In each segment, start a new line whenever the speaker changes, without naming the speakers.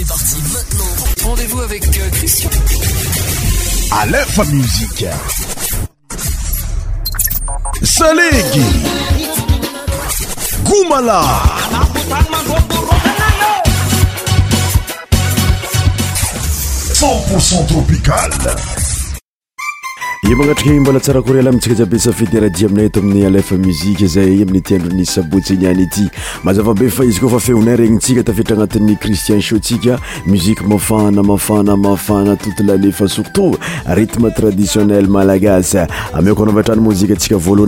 C'est parti maintenant. Rendez-vous avec euh, Christian. À
l'info musique. Salégui. Goumala. 100% tropical. e manatriky mbola tsarakore la mitsika zibesafiyrai aminay eto amin'ny alfa muzi zay aminny tyandrony sabotsynian ity mazavabefa izykoafenentsikattranatyritien safaftskohan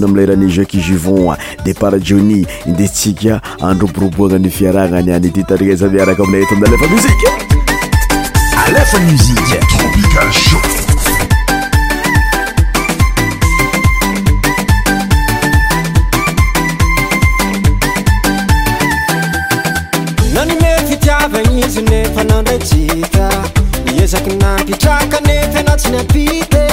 amyjai indeajiides androbroboanayfiaranaiaya
sy napite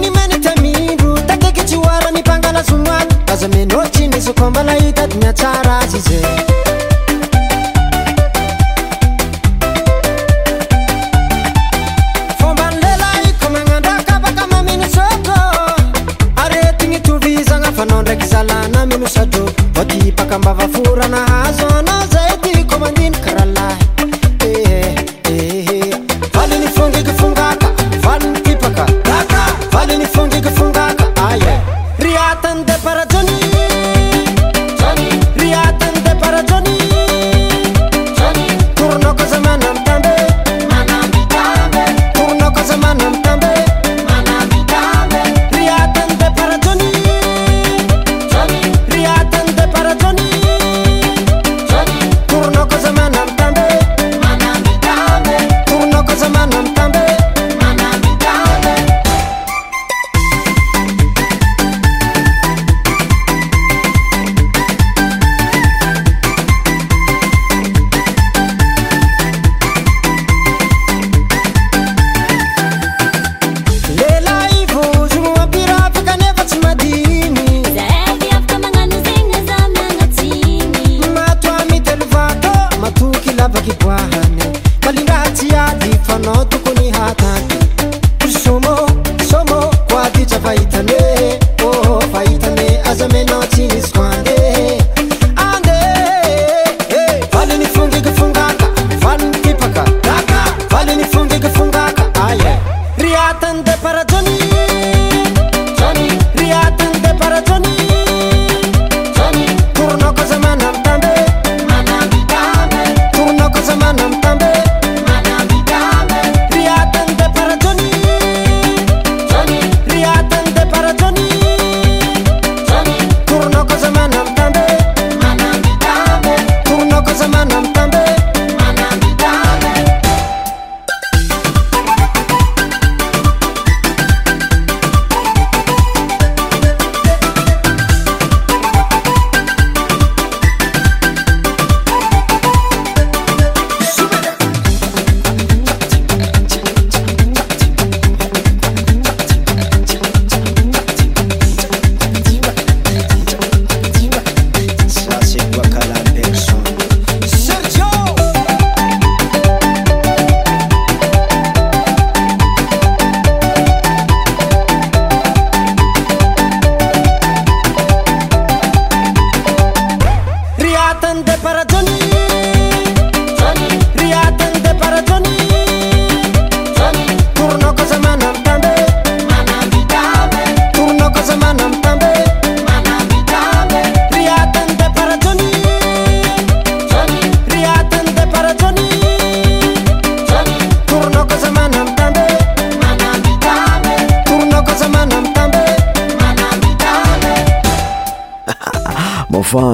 nimanity amindro takeky tsy hoara nimpangalazonoany aza menao tsy nizykoambalahita dy nyatsara azy zeny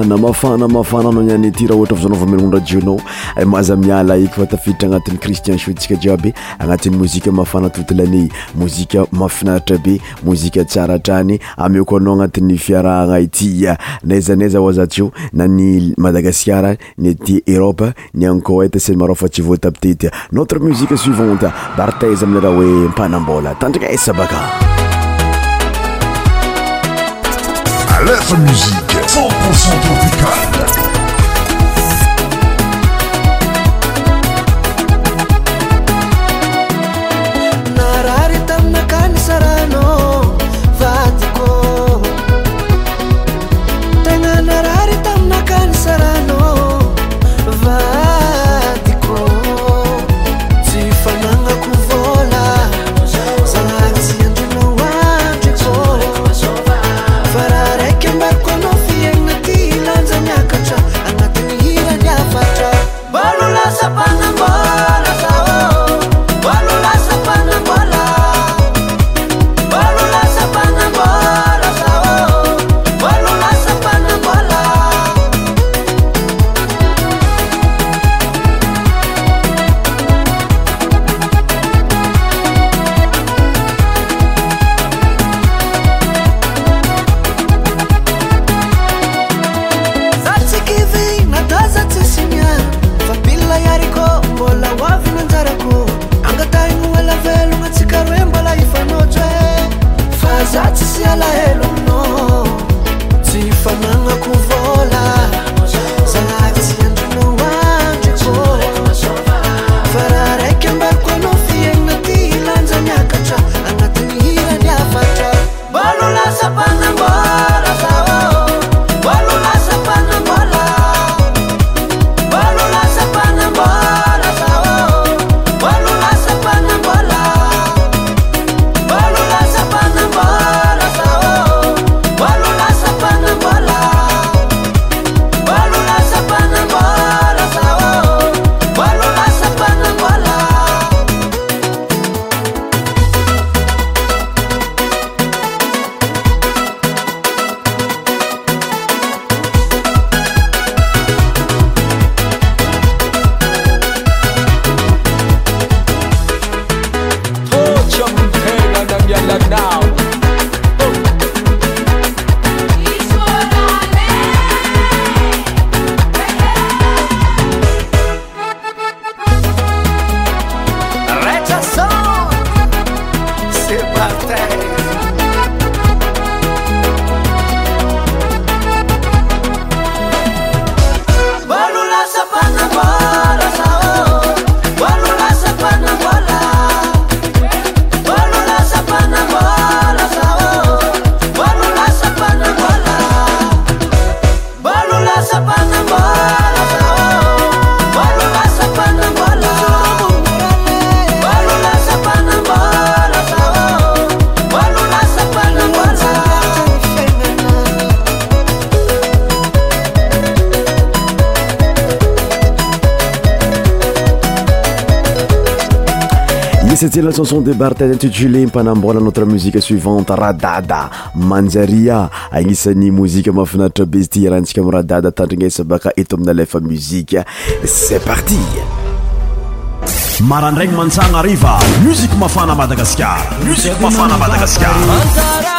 na mafana mafana a aty ah ata aanodra jionao maza miala ekofatafiditra agnatyriien taiby agnatmafanaiaritr esatrayekoaanatyfirana tyzaazaza na adagasa ytetyttenoibart aehoepanaboatandrinasabaka lefe musique fon por sentropicale tila chanson debarten intutulé mpanambola anotre musique suivante ra dada manjaria agnisany mozika mafinaritra be izy ty irantsika ami ra dada tandrinesa baka eto aminalefa muzike se parti marandragny mantsana ariva musik mafana madagasikar musik mafana madagasikar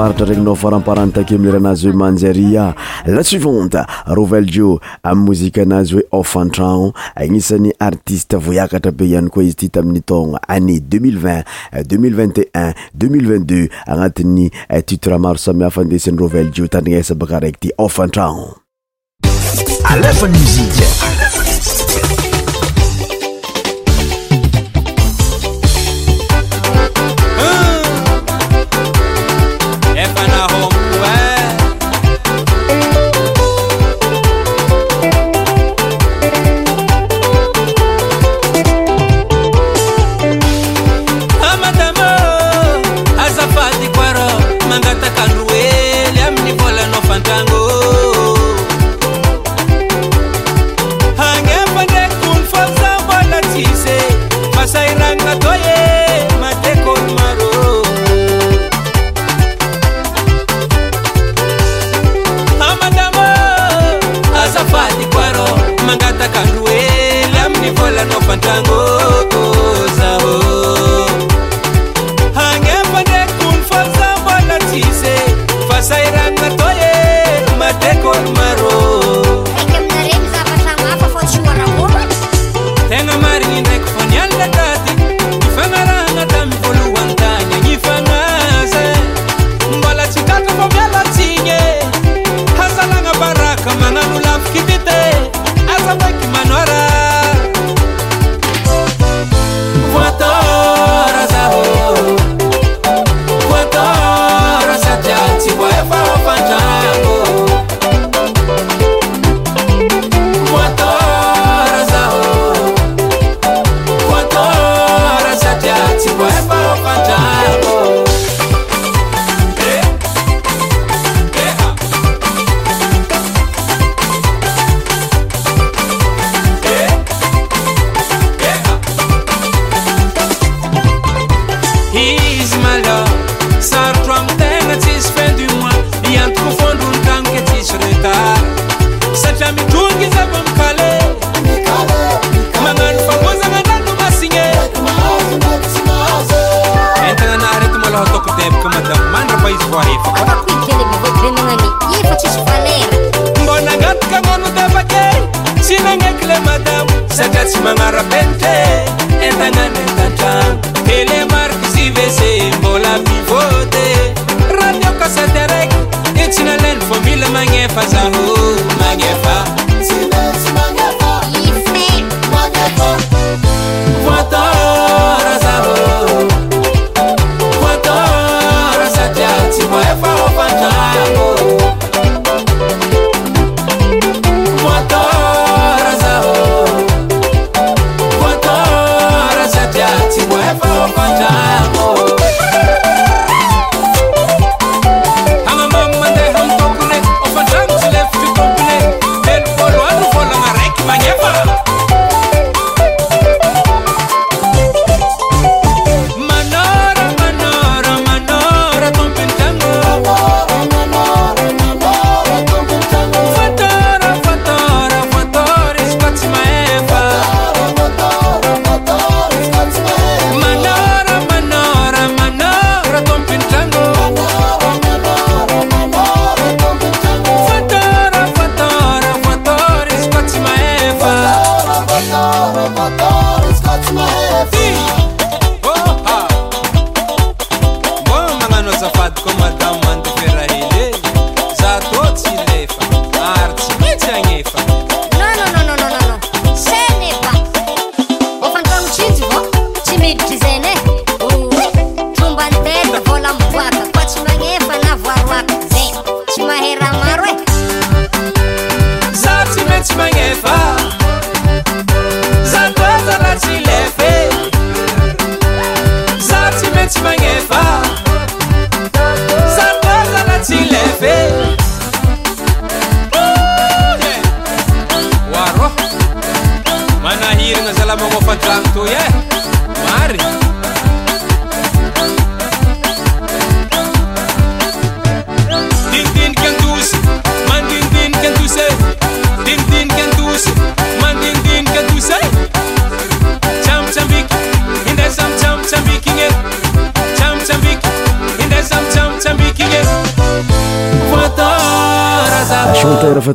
aratra rany no faramparany take mileranazy hoe manjaria la suivante rovelejio amin'y mozika anazy hoe ôfaantragno agnisan'ny artiste voaiakatra be ihany koa izy ty tamin'ny taogna ané 20200 202e1 2022 agnatin'ny eh, tutoramaro samiafandesin'ny rovelljio tandrignesa baka raiky ty ôfantragno alefany mozik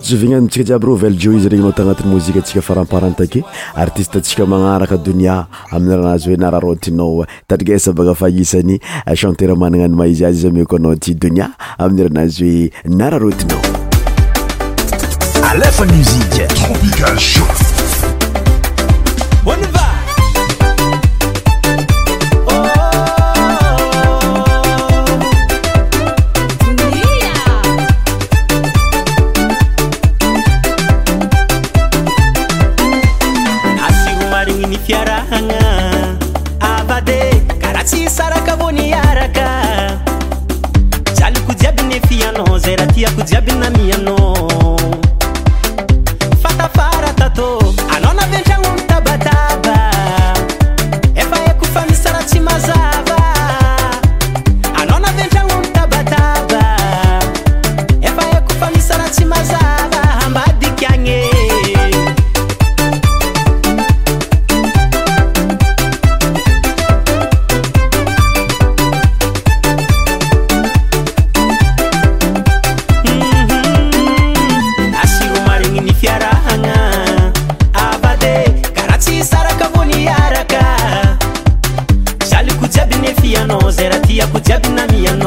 jovinan mitsika jiaby rovele jio izy regny nao tagnatin'ny mozika atsika faramparantaky artiste tsika magnaraka donia amin'ny rahanazy hoe nararotinao tadrigaesa baka faisany chanteur manana anymaizy azy izy ame ko anao ty donia amin'ny rahanazy hoe nararotinao alefamsica
ozeratiakojiadonamiano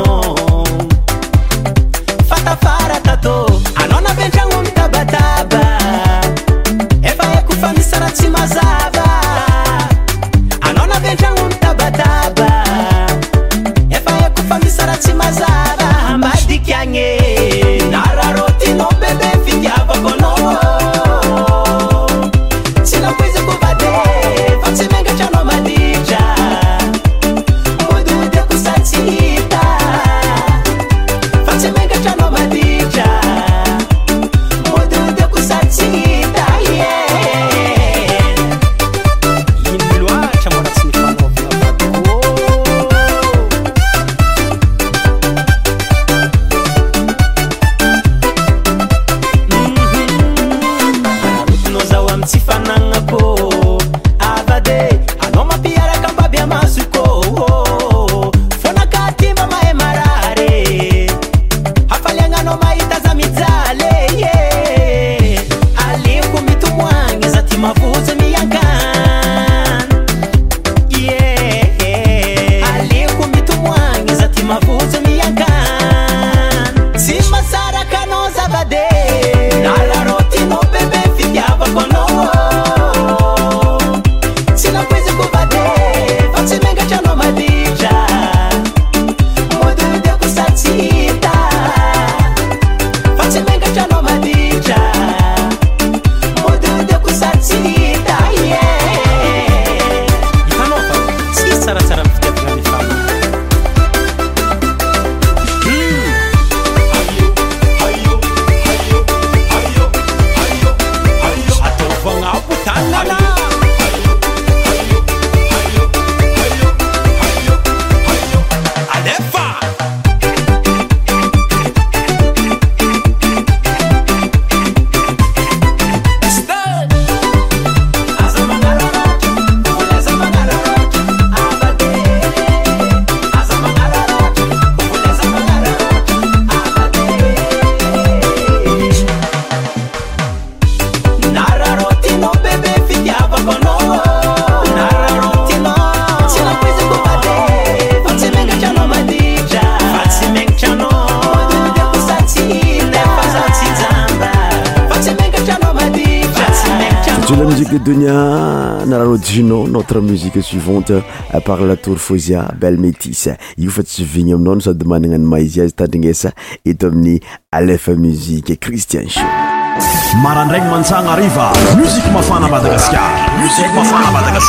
musikue suivante euh, par la tour fasia belle metise io fa tsisy vigny aminao no sady mananano maiziazy tandrignasa e, eto amin'ny alefa muzike cristian shaarandrany manaavamsi mafanamadagasaaaas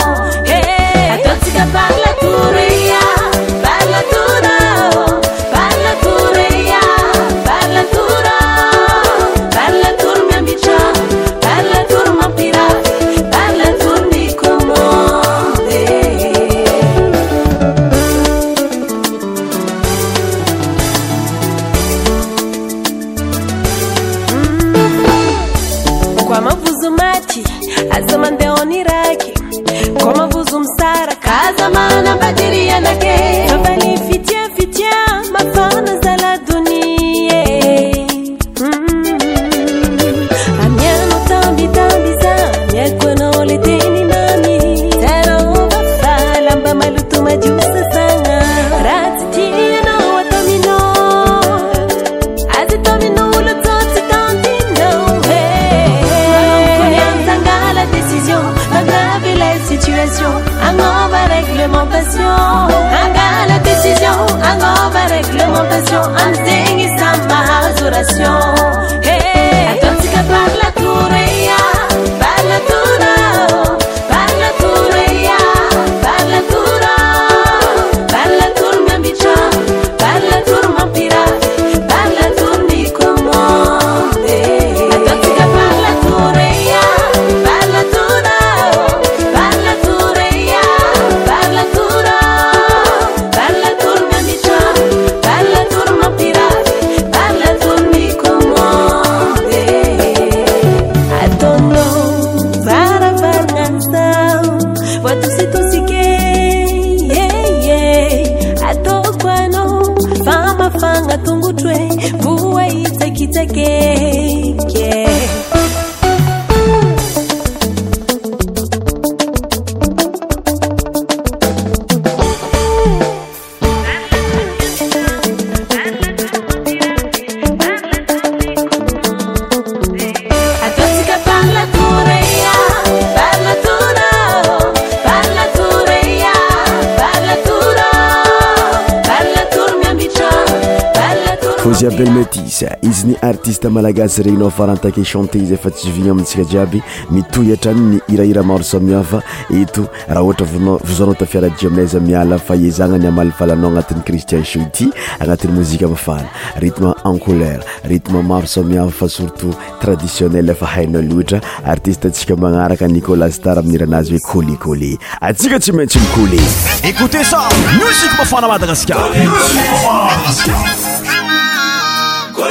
izyny artiste malagasy regnina farantaky chanté izy fa tsy viny amitsika jiaby mitoy tramny irahiramaro samiafa eto rah ohatra znao tafiarajia mezamiala fa ezanany amalfalanao anati'y cristian shuti anatin'y mozika mafaartme encolerrtmemao saiafa srtotradiionefa haina oatra artistetsika manaraka niolas tar amiiranazy hoe kolekole atsika tsy antsyole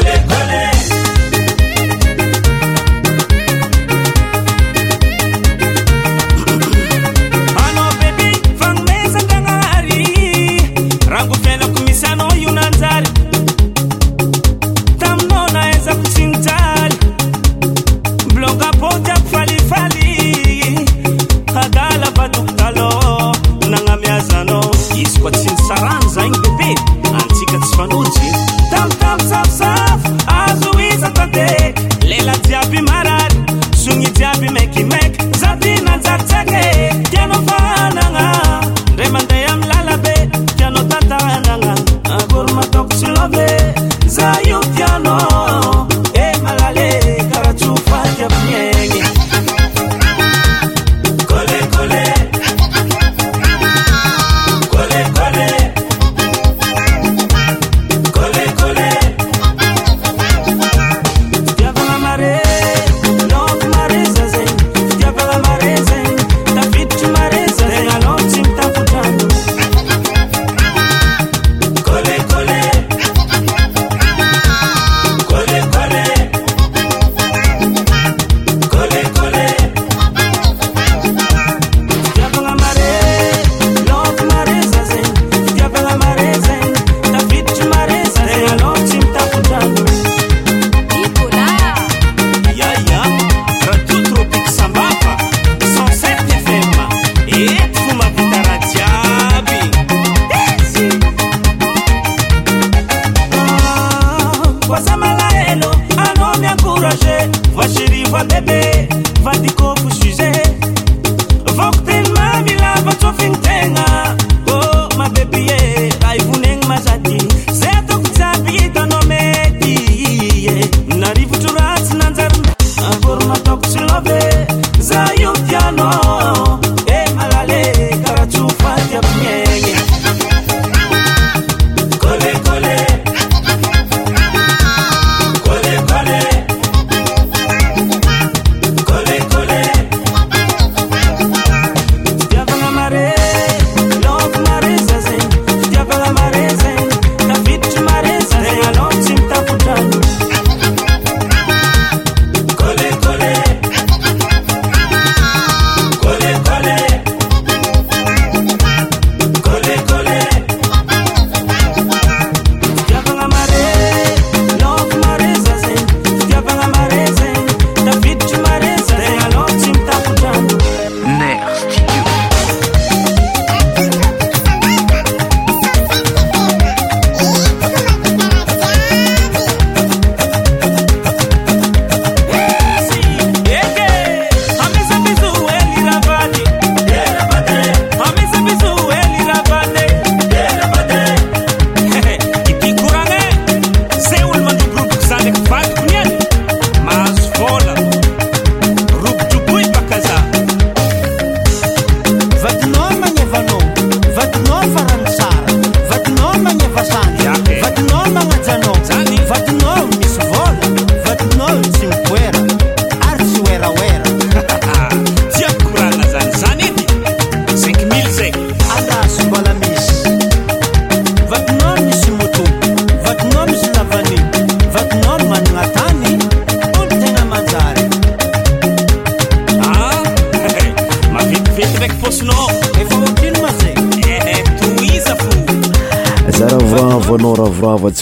Holy,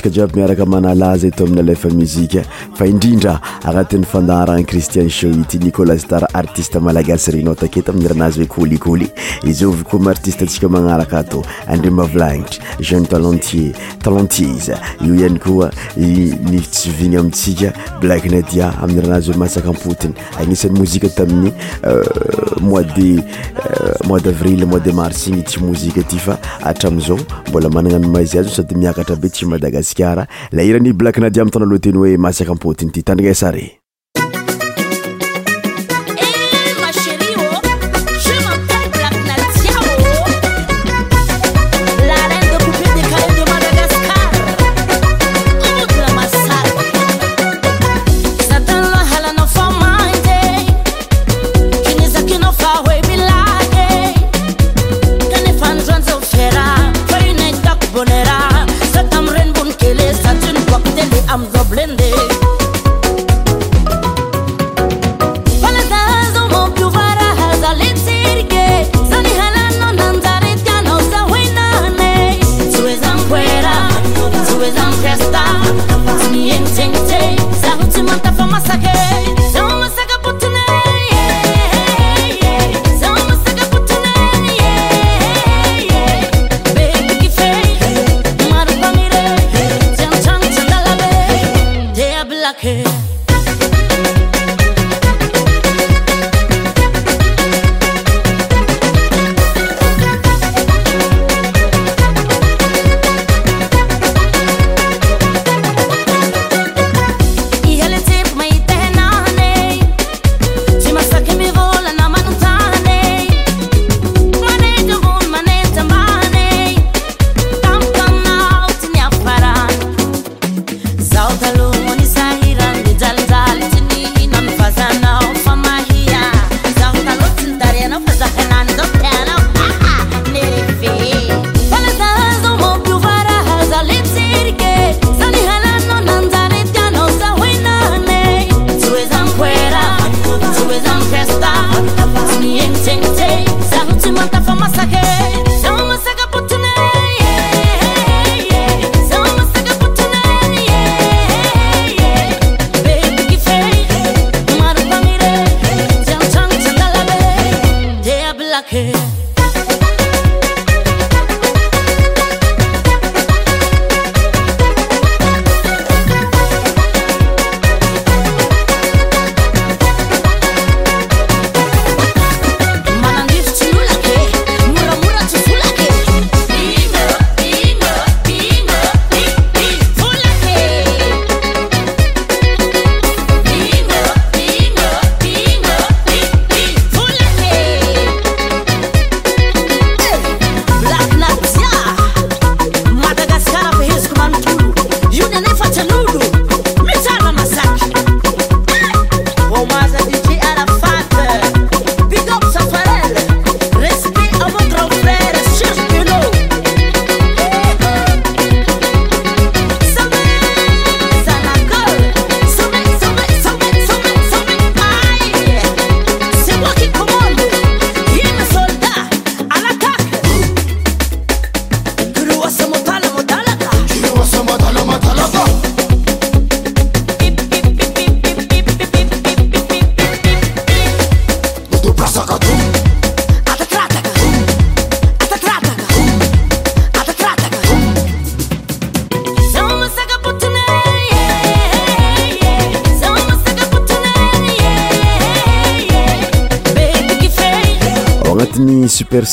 jiaby miaraka manalaza to amin'ny alefa muzika fa indrindra anatin'ny fandahrany cristian shoity nikolas tar artiste malagasy renotakety ami'ny ranazy hoe kolikoly izyo vko martistetsika manaraka ato andrima vilanitry jeune talentie talentier izy io hany koa inisyviny amitsika blak nedia amiy ranazy hoe mahasaka ampotiny agnisan'ny mozika tamin'ny euh, mois de mois d' avril mois de mars igny tsy mozika aty fa atramzao mbola managnano maizy azy sady miakatra be tsy madagasikara le irany blak nadia mitana aloha teny hoe masaka ampotiny ity tandrigna sare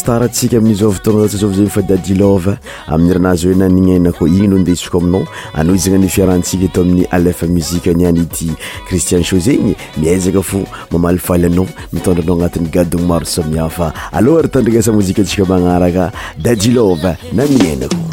tar atsika aminyzovtona zaa zvzegny fa da jilove aminyranazy hoe na ninenako igny no ndesika aminao anao izy gna ny fiarahantsika eto amin'ny alefa muzika nianyity cristian so zegny mieizaka fo mamaly faly anao mitondra anao agnatin'ny gadony maro samihafa aloa ry tandrina sa mozika tsika magnaraka da jilova na mienako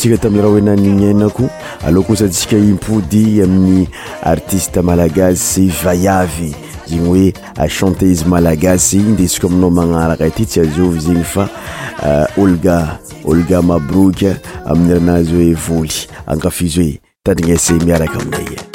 tsika tai raha hoenanignainako aleokosatsika impody amin'ny artiste malagasy vayavy zegny hoe chante izy malagasy i de isika aminao magnaraka aty tsy azovy zegny fa euh, olga olga mabroke amin'ny ranazy hoe voly angafizy hoe tadrignasa miaraka amiay e.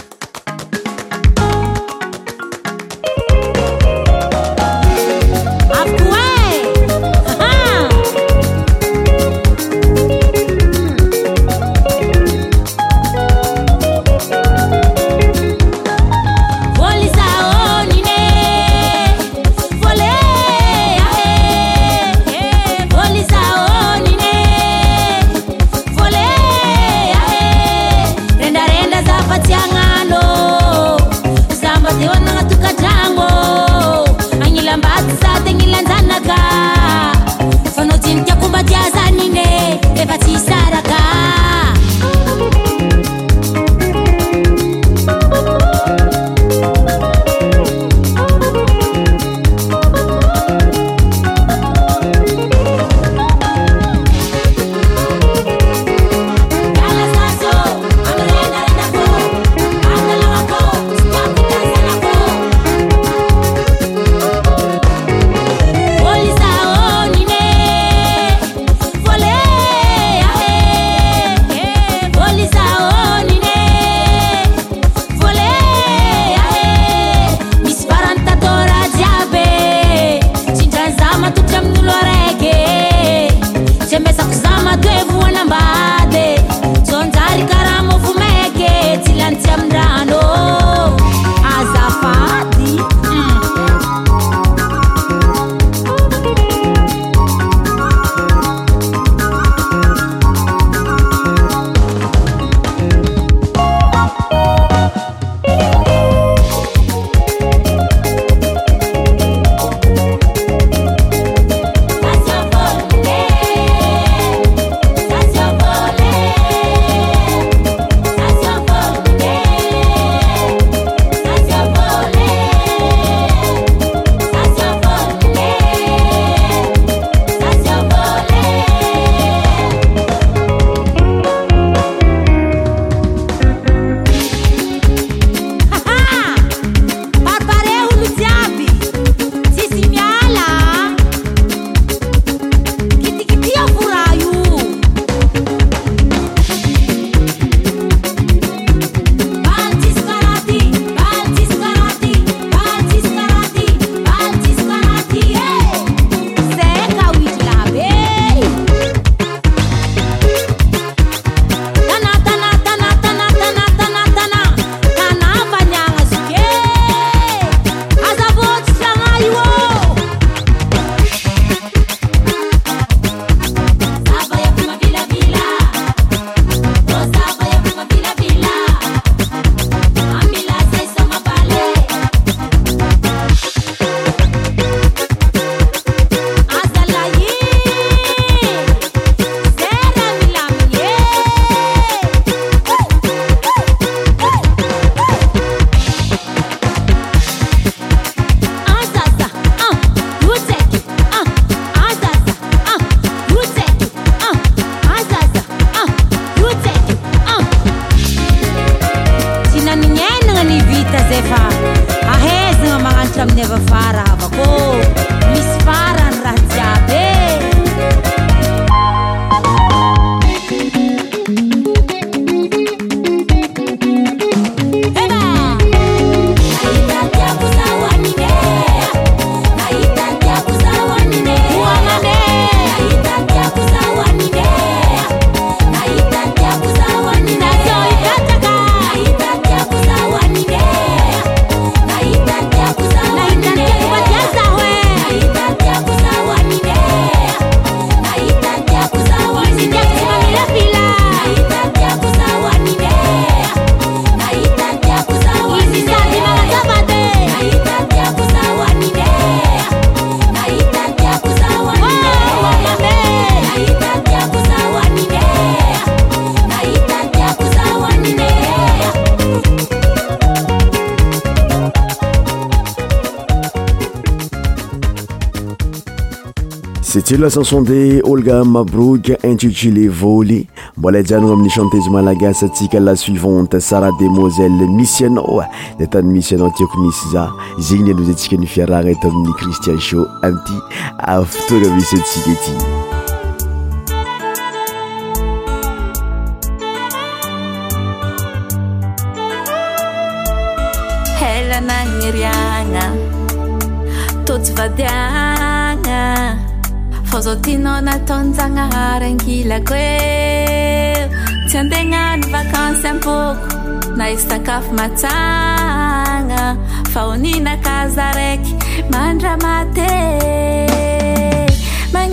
tava
tilasansonde olga mabrug intitilé vole boledianou aminichantezme lagasatika laswivante sara demozel misieno letann misienotiokmisza zinne nou ze tikenn fièraretanmni kristiansio anti aperavisetiketi
z tina nataonyjagnahary angilako e eh. tsy andegnano vakansy amboko na izy sakafo masagna fa oninakaza raiky mandramate man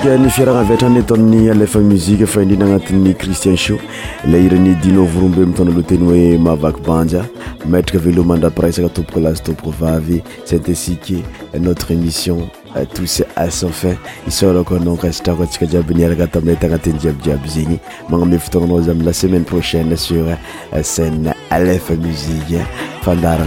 isika ny fiaragna christian notre émission euh, tous à son fin la semaine prochaine sur euh, scène musique fandaragna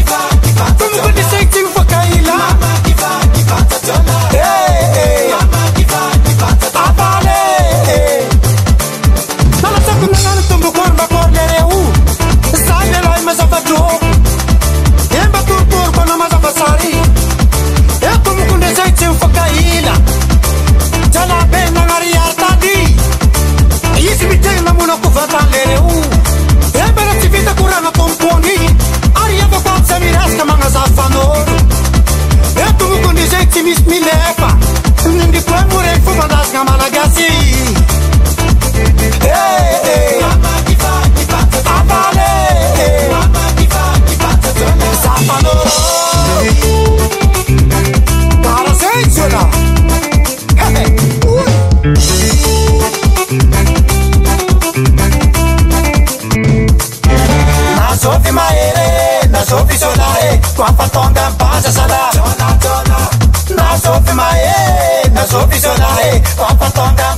mi miss me never Nindi kwemure ifuba ndazgama na gasi Hey, hey Abale Sapano Para senzola Hey, Nasofi maere, nasofi solae Kwa fatonga mpasa salare. Nos aficionados, vamos pra tomar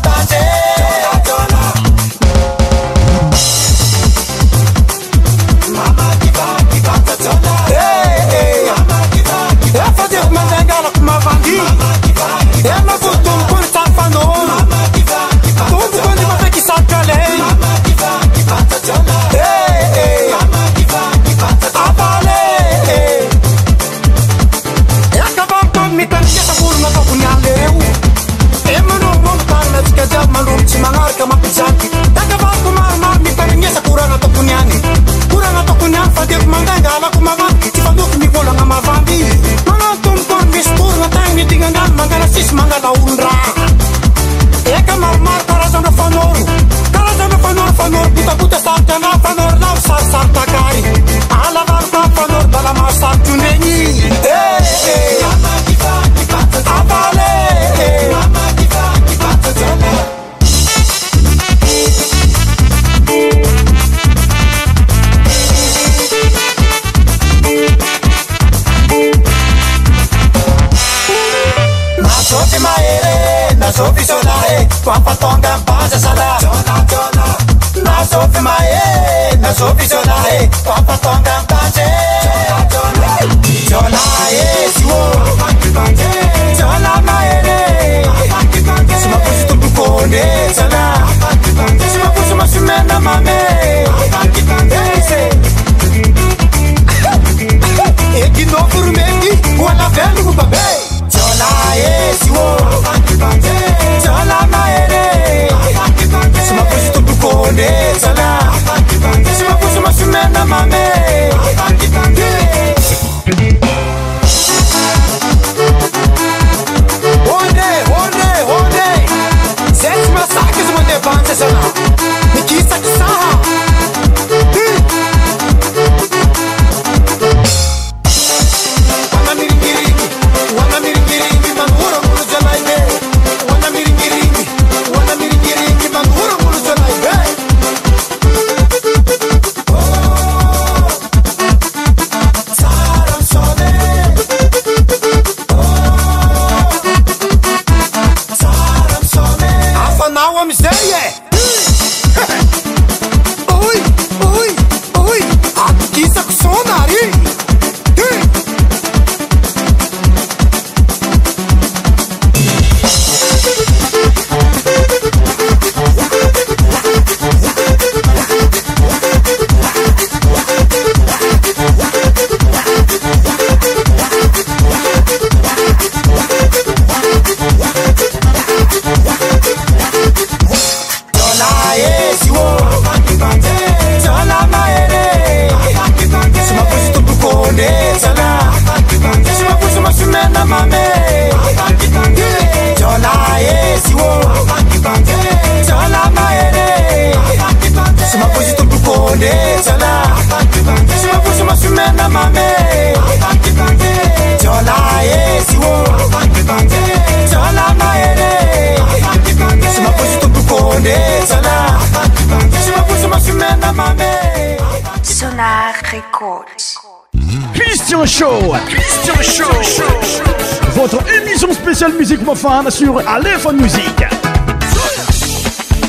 sur Aléphone Musique.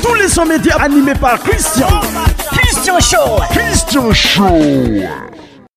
Tous les sommets médias animés par Christian.
Christian Show.
Christian Show.